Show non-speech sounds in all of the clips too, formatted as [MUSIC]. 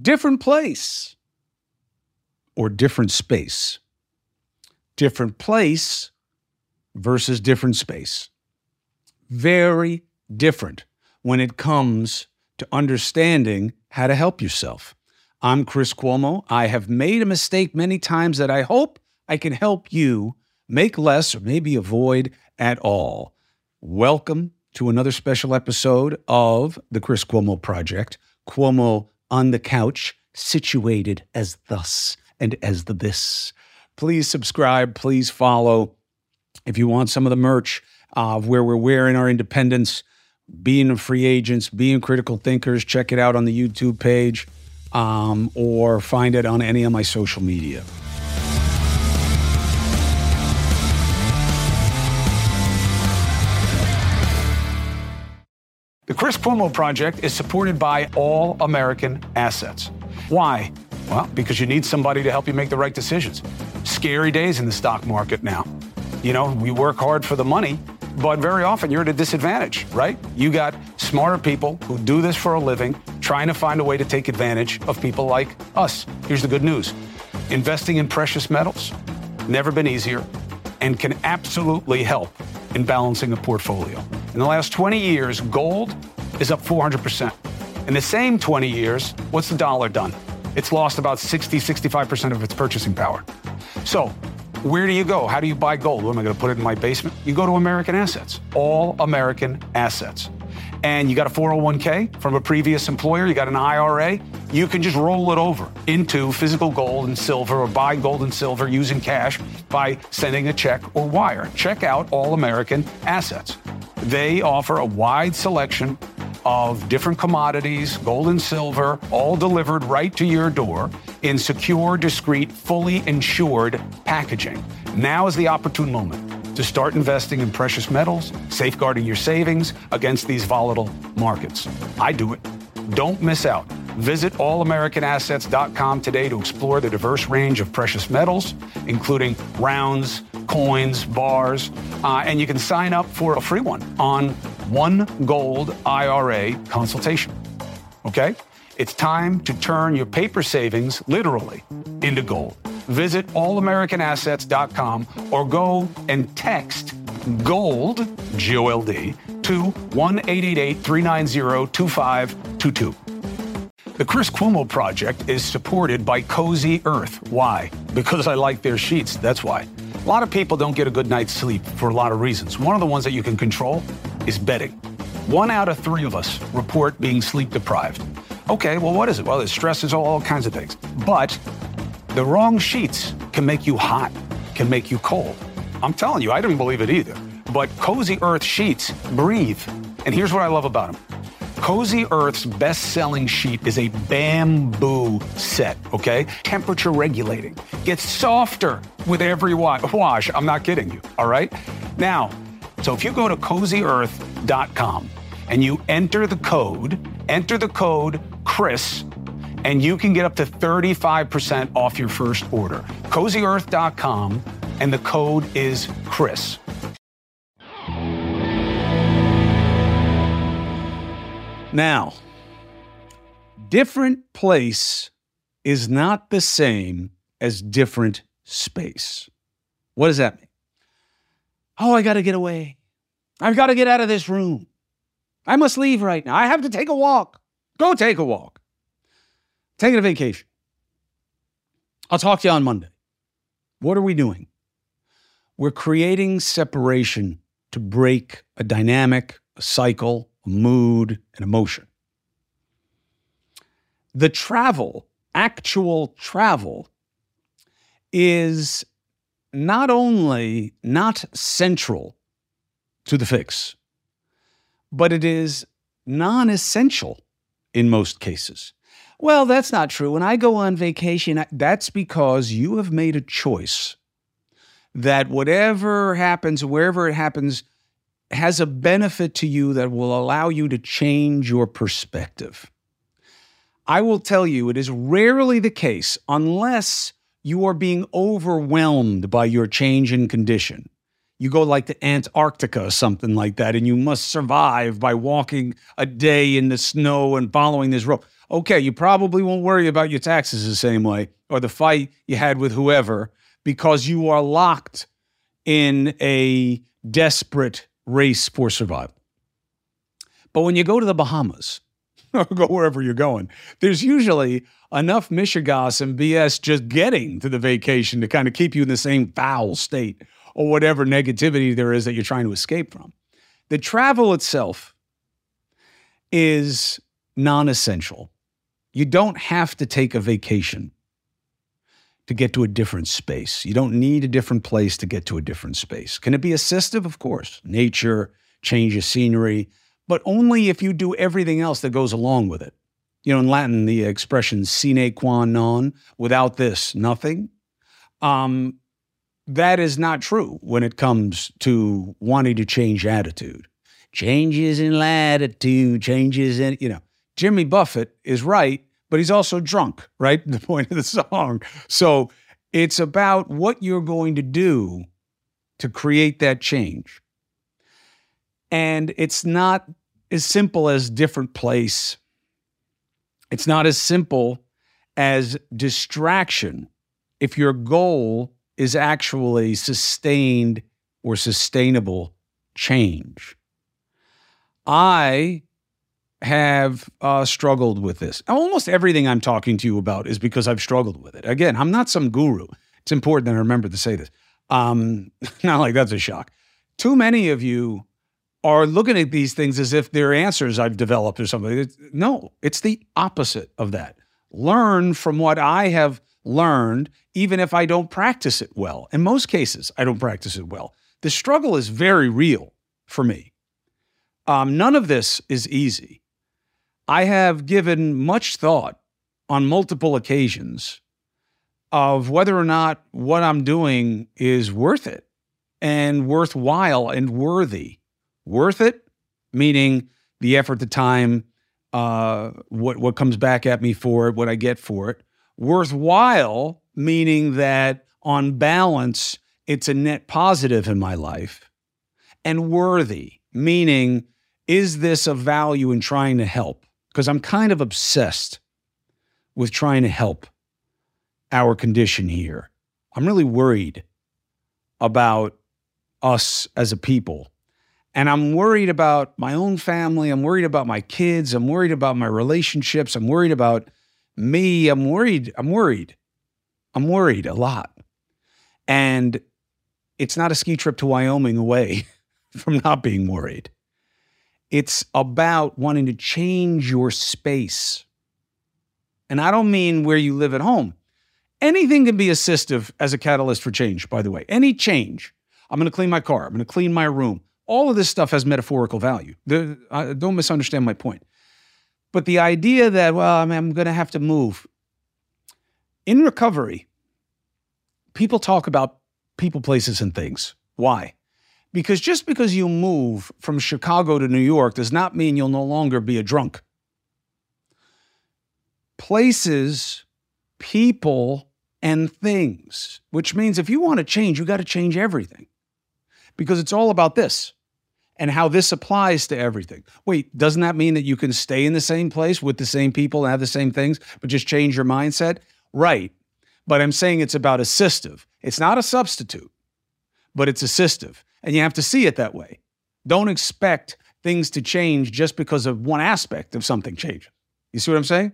different place or different space. Different place versus different space. Very different when it comes to understanding how to help yourself. I'm Chris Cuomo. I have made a mistake many times that I hope I can help you make less or maybe avoid at all. Welcome to another special episode of the Chris Cuomo Project. Cuomo on the couch, situated as thus and as the this. Please subscribe, please follow. If you want some of the merch of where we're wearing our independence, being free agents, being critical thinkers, check it out on the YouTube page um, or find it on any of my social media. Chris Cuomo Project is supported by All American Assets. Why? Well, because you need somebody to help you make the right decisions. Scary days in the stock market now. You know, we work hard for the money, but very often you're at a disadvantage, right? You got smarter people who do this for a living, trying to find a way to take advantage of people like us. Here's the good news investing in precious metals, never been easier, and can absolutely help in balancing a portfolio. In the last 20 years, gold is up 400%. In the same 20 years, what's the dollar done? It's lost about 60, 65% of its purchasing power. So, where do you go? How do you buy gold? What am I going to put it in my basement? You go to American Assets, all American Assets and you got a 401k from a previous employer, you got an IRA, you can just roll it over into physical gold and silver or buy gold and silver using cash by sending a check or wire. Check out All American Assets. They offer a wide selection of different commodities, gold and silver, all delivered right to your door in secure, discreet, fully insured packaging. Now is the opportune moment to start investing in precious metals, safeguarding your savings against these volatile markets. I do it. Don't miss out. Visit allamericanassets.com today to explore the diverse range of precious metals, including rounds, coins, bars, uh, and you can sign up for a free one on one gold IRA consultation. Okay? It's time to turn your paper savings literally into gold. Visit allamericanassets.com or go and text GOLD, G O L D, to 1 390 2522. The Chris Cuomo Project is supported by Cozy Earth. Why? Because I like their sheets. That's why. A lot of people don't get a good night's sleep for a lot of reasons. One of the ones that you can control is bedding. One out of three of us report being sleep deprived. Okay, well, what is it? Well, it stresses all, all kinds of things. But the wrong sheets can make you hot, can make you cold. I'm telling you, I didn't believe it either. But Cozy Earth sheets breathe. And here's what I love about them. Cozy Earth's best selling sheet is a bamboo set, okay? Temperature regulating. Gets softer with every wash. I'm not kidding you, all right? Now, so if you go to cozyearth.com and you enter the code, enter the code CHRIS, and you can get up to 35% off your first order. CozyEarth.com, and the code is Chris. Now, different place is not the same as different space. What does that mean? Oh, I got to get away. I've got to get out of this room. I must leave right now. I have to take a walk. Go take a walk taking a vacation. I'll talk to you on Monday. What are we doing? We're creating separation to break a dynamic, a cycle, mood, and emotion. The travel, actual travel, is not only not central to the fix, but it is non essential in most cases. Well, that's not true. When I go on vacation, that's because you have made a choice that whatever happens, wherever it happens, has a benefit to you that will allow you to change your perspective. I will tell you, it is rarely the case unless you are being overwhelmed by your change in condition. you go like to Antarctica or something like that, and you must survive by walking a day in the snow and following this rope. Okay, you probably won't worry about your taxes the same way or the fight you had with whoever because you are locked in a desperate race for survival. But when you go to the Bahamas [LAUGHS] or go wherever you're going, there's usually enough mishegas and BS just getting to the vacation to kind of keep you in the same foul state or whatever negativity there is that you're trying to escape from. The travel itself is non essential. You don't have to take a vacation to get to a different space. You don't need a different place to get to a different space. Can it be assistive? Of course. Nature, change of scenery, but only if you do everything else that goes along with it. You know, in Latin, the expression sine qua non, without this, nothing. Um, that is not true when it comes to wanting to change attitude. Changes in latitude, changes in, you know, Jimmy Buffett is right, but he's also drunk, right? [LAUGHS] The point of the song. So it's about what you're going to do to create that change. And it's not as simple as different place. It's not as simple as distraction. If your goal is actually sustained or sustainable change. I have uh, struggled with this. Almost everything I'm talking to you about is because I've struggled with it. Again, I'm not some guru. It's important that I remember to say this. Um, [LAUGHS] not like that's a shock. Too many of you are looking at these things as if they're answers I've developed or something. It's, no, it's the opposite of that. Learn from what I have learned, even if I don't practice it well. In most cases, I don't practice it well. The struggle is very real for me. Um, none of this is easy. I have given much thought on multiple occasions of whether or not what I'm doing is worth it and worthwhile and worthy. Worth it, meaning the effort, the time, uh, what what comes back at me for it, what I get for it worthwhile, meaning that on balance, it's a net positive in my life, and worthy, meaning is this a value in trying to help? Because I'm kind of obsessed with trying to help our condition here. I'm really worried about us as a people. And I'm worried about my own family. I'm worried about my kids. I'm worried about my relationships. I'm worried about me, I'm worried. I'm worried. I'm worried a lot. And it's not a ski trip to Wyoming away [LAUGHS] from not being worried. It's about wanting to change your space. And I don't mean where you live at home. Anything can be assistive as a catalyst for change, by the way. Any change. I'm going to clean my car. I'm going to clean my room. All of this stuff has metaphorical value. The, uh, don't misunderstand my point. But the idea that, well, I mean, I'm going to have to move. In recovery, people talk about people, places, and things. Why? Because just because you move from Chicago to New York does not mean you'll no longer be a drunk. Places, people, and things, which means if you want to change, you got to change everything because it's all about this and how this applies to everything. Wait, doesn't that mean that you can stay in the same place with the same people and have the same things, but just change your mindset? Right. But I'm saying it's about assistive. It's not a substitute, but it's assistive. And you have to see it that way. Don't expect things to change just because of one aspect of something changes. You see what I'm saying?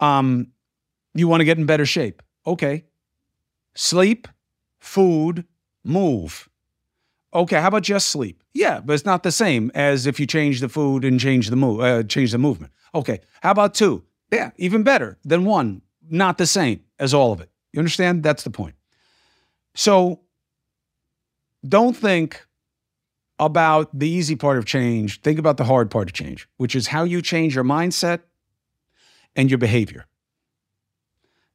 Um, you want to get in better shape. Okay. Sleep, food, move. Okay, how about just sleep? Yeah, but it's not the same as if you change the food and change the move, uh, change the movement. Okay, how about two? Yeah, even better than one. Not the same as all of it. You understand? That's the point. So don't think about the easy part of change. Think about the hard part of change, which is how you change your mindset and your behavior.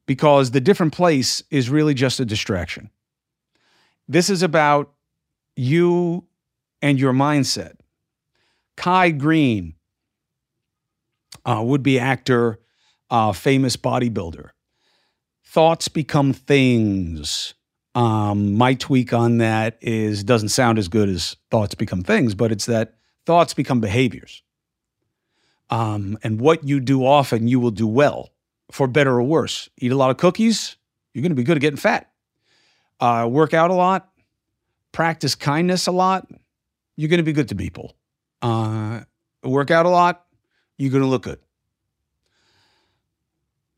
Because the different place is really just a distraction. This is about you and your mindset. Kai Greene uh, would be actor, uh, famous bodybuilder. Thoughts become things. Um, my tweak on that is doesn't sound as good as thoughts become things, but it's that thoughts become behaviors. Um, and what you do often, you will do well, for better or worse. Eat a lot of cookies, you're going to be good at getting fat. Uh, work out a lot, practice kindness a lot, you're going to be good to people. Uh, work out a lot, you're going to look good.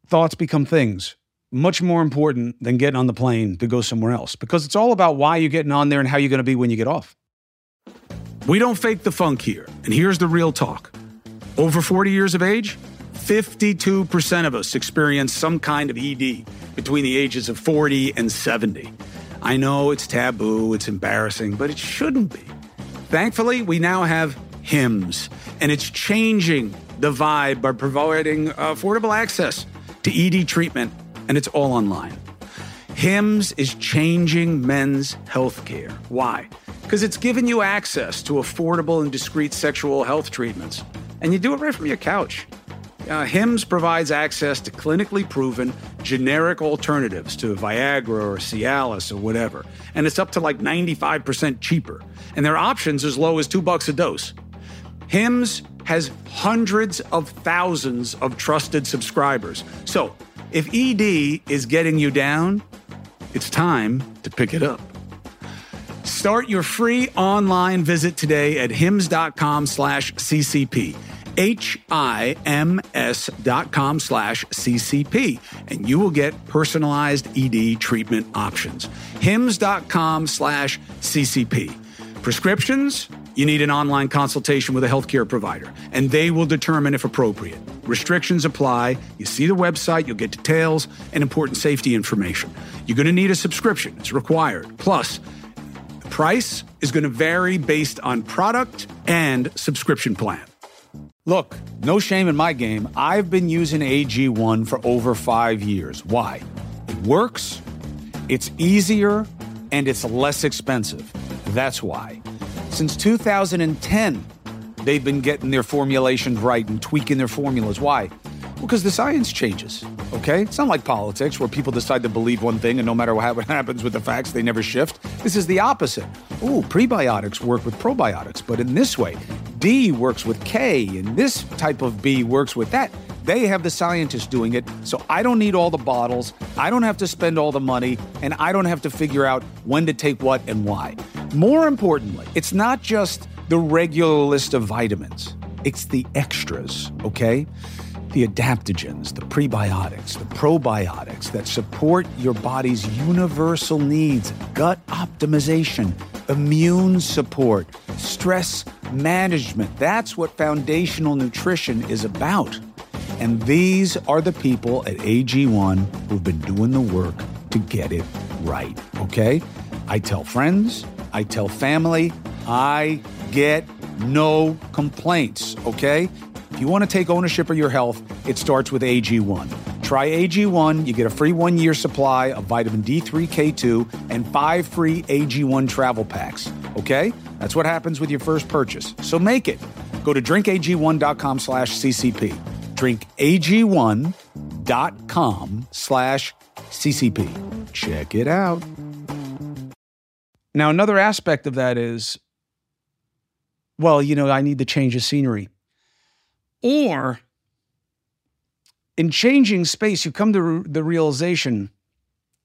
Thoughts become things much more important than getting on the plane to go somewhere else because it's all about why you're getting on there and how you're going to be when you get off. We don't fake the funk here. And here's the real talk over 40 years of age, 52% of us experience some kind of ED between the ages of 40 and 70. I know it's taboo, it's embarrassing, but it shouldn't be. Thankfully, we now have HIMS, and it's changing the vibe by providing affordable access to ED treatment, and it's all online. HIMS is changing men's health care. Why? Because it's giving you access to affordable and discreet sexual health treatments, and you do it right from your couch. Uh, HIMS provides access to clinically proven generic alternatives to Viagra or Cialis or whatever, and it's up to like 95% cheaper. And their options as low as two bucks a dose. HIMS has hundreds of thousands of trusted subscribers. So if ED is getting you down, it's time to pick it up. Start your free online visit today at hims.com slash CCP. H-I-M-S dot com slash CCP, and you will get personalized ED treatment options. HIMS.com slash CCP. Prescriptions, you need an online consultation with a healthcare provider, and they will determine if appropriate. Restrictions apply. You see the website, you'll get details and important safety information. You're going to need a subscription, it's required. Plus, the price is going to vary based on product and subscription plan. Look, no shame in my game. I've been using AG1 for over five years. Why? It works, it's easier, and it's less expensive. That's why. Since 2010, they've been getting their formulations right and tweaking their formulas. Why? Because the science changes, okay? It's not like politics where people decide to believe one thing and no matter what [LAUGHS] happens with the facts, they never shift. This is the opposite. Ooh, prebiotics work with probiotics, but in this way, D works with K, and this type of B works with that. They have the scientists doing it, so I don't need all the bottles, I don't have to spend all the money, and I don't have to figure out when to take what and why. More importantly, it's not just the regular list of vitamins, it's the extras, okay? The adaptogens, the prebiotics, the probiotics that support your body's universal needs gut optimization, immune support, stress management. That's what foundational nutrition is about. And these are the people at AG1 who've been doing the work to get it right, okay? I tell friends, I tell family, I get no complaints, okay? If you want to take ownership of your health, it starts with AG1. Try AG1, you get a free one year supply of vitamin D3, K2, and five free AG1 travel packs, okay? That's what happens with your first purchase. So make it. Go to drinkag1.com slash CCP. Drinkag1.com slash CCP. Check it out. Now, another aspect of that is, well, you know, I need to change the scenery. Or in changing space, you come to the realization,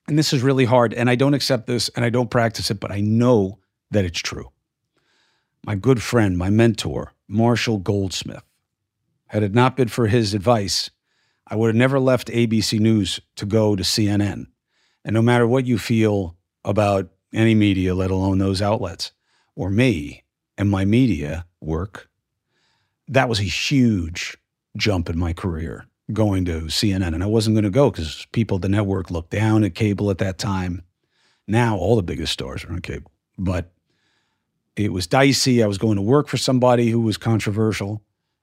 and this is really hard, and I don't accept this and I don't practice it, but I know that it's true. My good friend, my mentor, Marshall Goldsmith, had it not been for his advice, I would have never left ABC News to go to CNN. And no matter what you feel about any media, let alone those outlets, or me and my media work, that was a huge jump in my career going to CNN. And I wasn't going to go because people at the network looked down at cable at that time. Now all the biggest stars are on cable. But it was dicey. I was going to work for somebody who was controversial.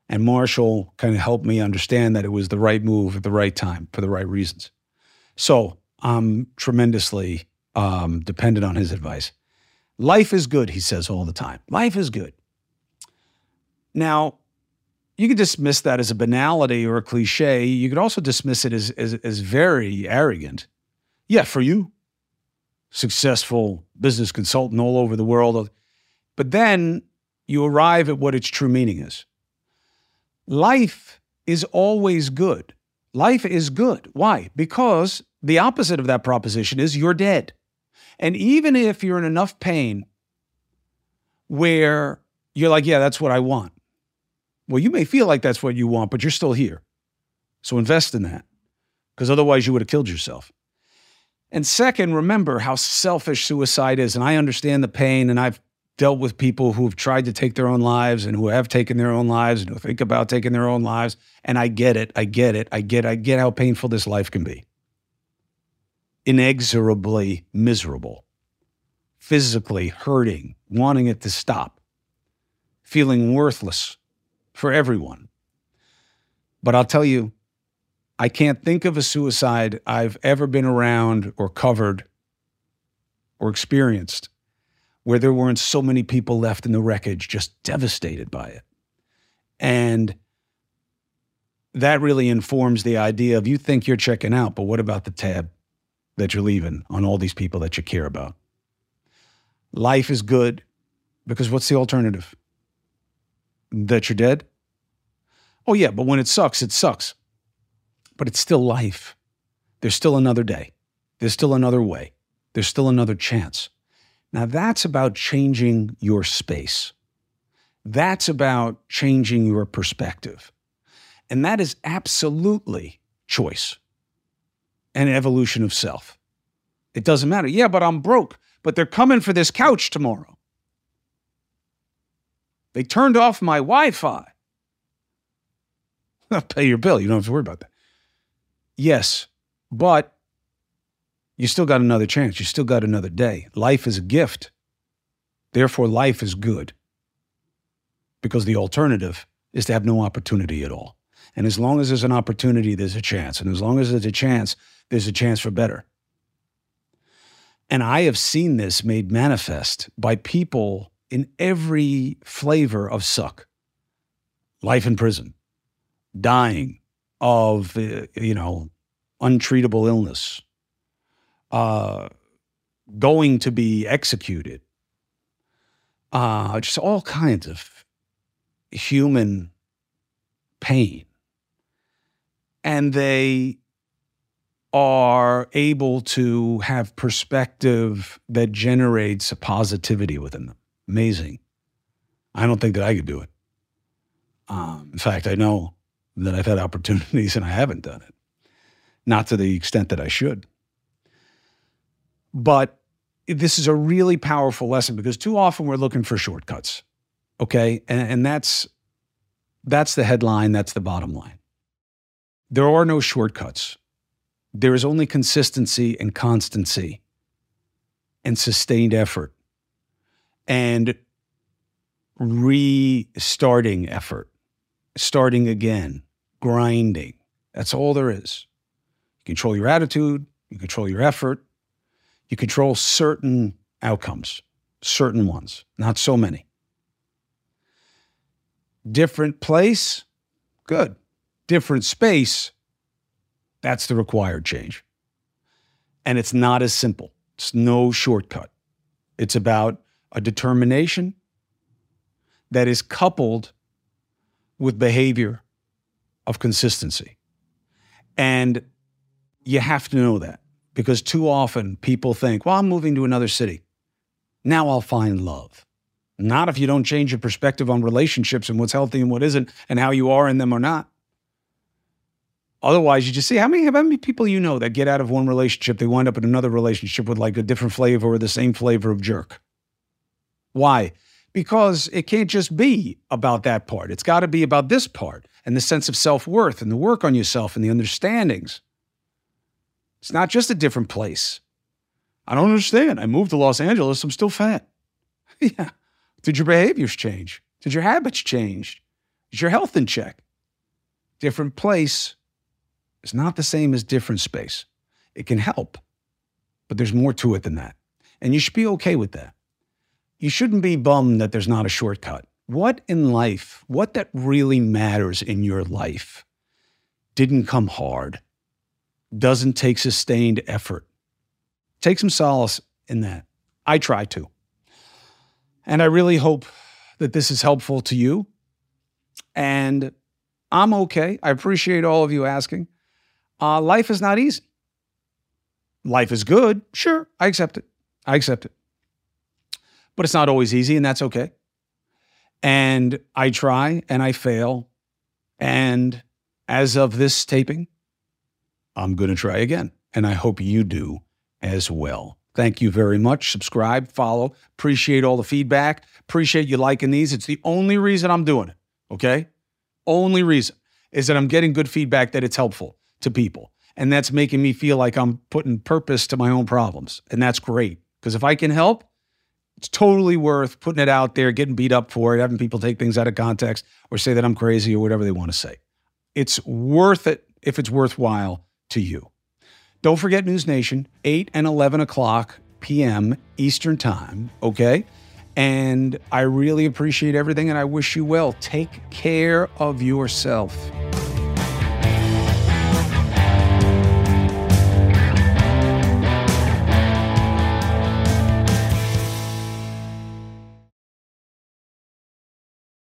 And Marshall kind of helped me understand that it was the right move at the right time for the right reasons. So I'm tremendously um, dependent on his advice. Life is good, he says all the time. Life is good. Now, you could dismiss that as a banality or a cliche. You could also dismiss it as, as, as very arrogant. Yeah, for you. successful business consultant all over the world. But then you arrive at what its true meaning is. Life is always good. Life is good. Why? Because the opposite of that proposition is you're dead. And even if you're in enough pain where you're like, yeah, that's what I want. Well, you may feel like that's what you want, but you're still here. So invest in that because otherwise you would have killed yourself. And second, remember how selfish suicide is. And I understand the pain, and I've dealt with people who have tried to take their own lives and who have taken their own lives and who think about taking their own lives. And I get it. I get it. I get I get how painful this life can be. Inexorably miserable, physically hurting, wanting it to stop, feeling worthless for everyone. But I'll tell you, I can't think of a suicide I've ever been around or covered or experienced where there weren't so many people left in the wreckage just devastated by it. And that really informs the idea of you think you're checking out, but what about the tab that you're leaving on all these people that you care about? Life is good because what's the alternative? That you're dead? Oh, yeah, but when it sucks, it sucks. But it's still life. There's still another day. There's still another way. There's still another chance. Now, that's about changing your space. That's about changing your perspective. And that is absolutely choice and evolution of self. It doesn't matter. Yeah, but I'm broke, but they're coming for this couch tomorrow. They turned off my Wi Fi. I'll [LAUGHS] pay your bill. You don't have to worry about that. Yes, but you still got another chance. You still got another day. Life is a gift. Therefore, life is good. Because the alternative is to have no opportunity at all. And as long as there's an opportunity, there's a chance. And as long as there's a chance, there's a chance for better. And I have seen this made manifest by people in every flavor of suck life in prison, dying of, uh, you know, untreatable illness, uh, going to be executed, uh, just all kinds of human pain. And they are able to have perspective that generates a positivity within them. Amazing. I don't think that I could do it. Um, in fact, I know that I've had opportunities [LAUGHS] and I haven't done it, not to the extent that I should. But this is a really powerful lesson because too often we're looking for shortcuts. Okay. And, and that's that's the headline, that's the bottom line. There are no shortcuts. There is only consistency and constancy and sustained effort and restarting effort, starting again, grinding. That's all there is. You control your attitude, you control your effort, you control certain outcomes, certain ones, not so many. Different place, good. Different space, that's the required change. And it's not as simple. It's no shortcut. It's about a determination that is coupled with behavior of consistency. And you have to know that because too often people think, well, I'm moving to another city. Now I'll find love. Not if you don't change your perspective on relationships and what's healthy and what isn't, and how you are in them or not. Otherwise, you just see how many, how many people you know that get out of one relationship, they wind up in another relationship with like a different flavor or the same flavor of jerk. Why? Because it can't just be about that part. It's got to be about this part and the sense of self worth and the work on yourself and the understandings. It's not just a different place. I don't understand. I moved to Los Angeles. I'm still fat. [LAUGHS] yeah. Did your behaviors change? Did your habits change? Is your health in check? Different place is not the same as different space. It can help, but there's more to it than that. And you should be okay with that. You shouldn't be bummed that there's not a shortcut. What in life, what that really matters in your life, didn't come hard doesn't take sustained effort. Take some solace in that. I try to. And I really hope that this is helpful to you. And I'm okay. I appreciate all of you asking. Uh, life is not easy. Life is good. Sure, I accept it. I accept it. But it's not always easy, and that's okay. And I try and I fail. And as of this taping, I'm going to try again. And I hope you do as well. Thank you very much. Subscribe, follow. Appreciate all the feedback. Appreciate you liking these. It's the only reason I'm doing it. Okay. Only reason is that I'm getting good feedback that it's helpful to people. And that's making me feel like I'm putting purpose to my own problems. And that's great. Because if I can help, it's totally worth putting it out there, getting beat up for it, having people take things out of context or say that I'm crazy or whatever they want to say. It's worth it if it's worthwhile to you. Don't forget NewsNation, 8 and 11 o'clock p.m. Eastern Time, okay? And I really appreciate everything and I wish you well. Take care of yourself.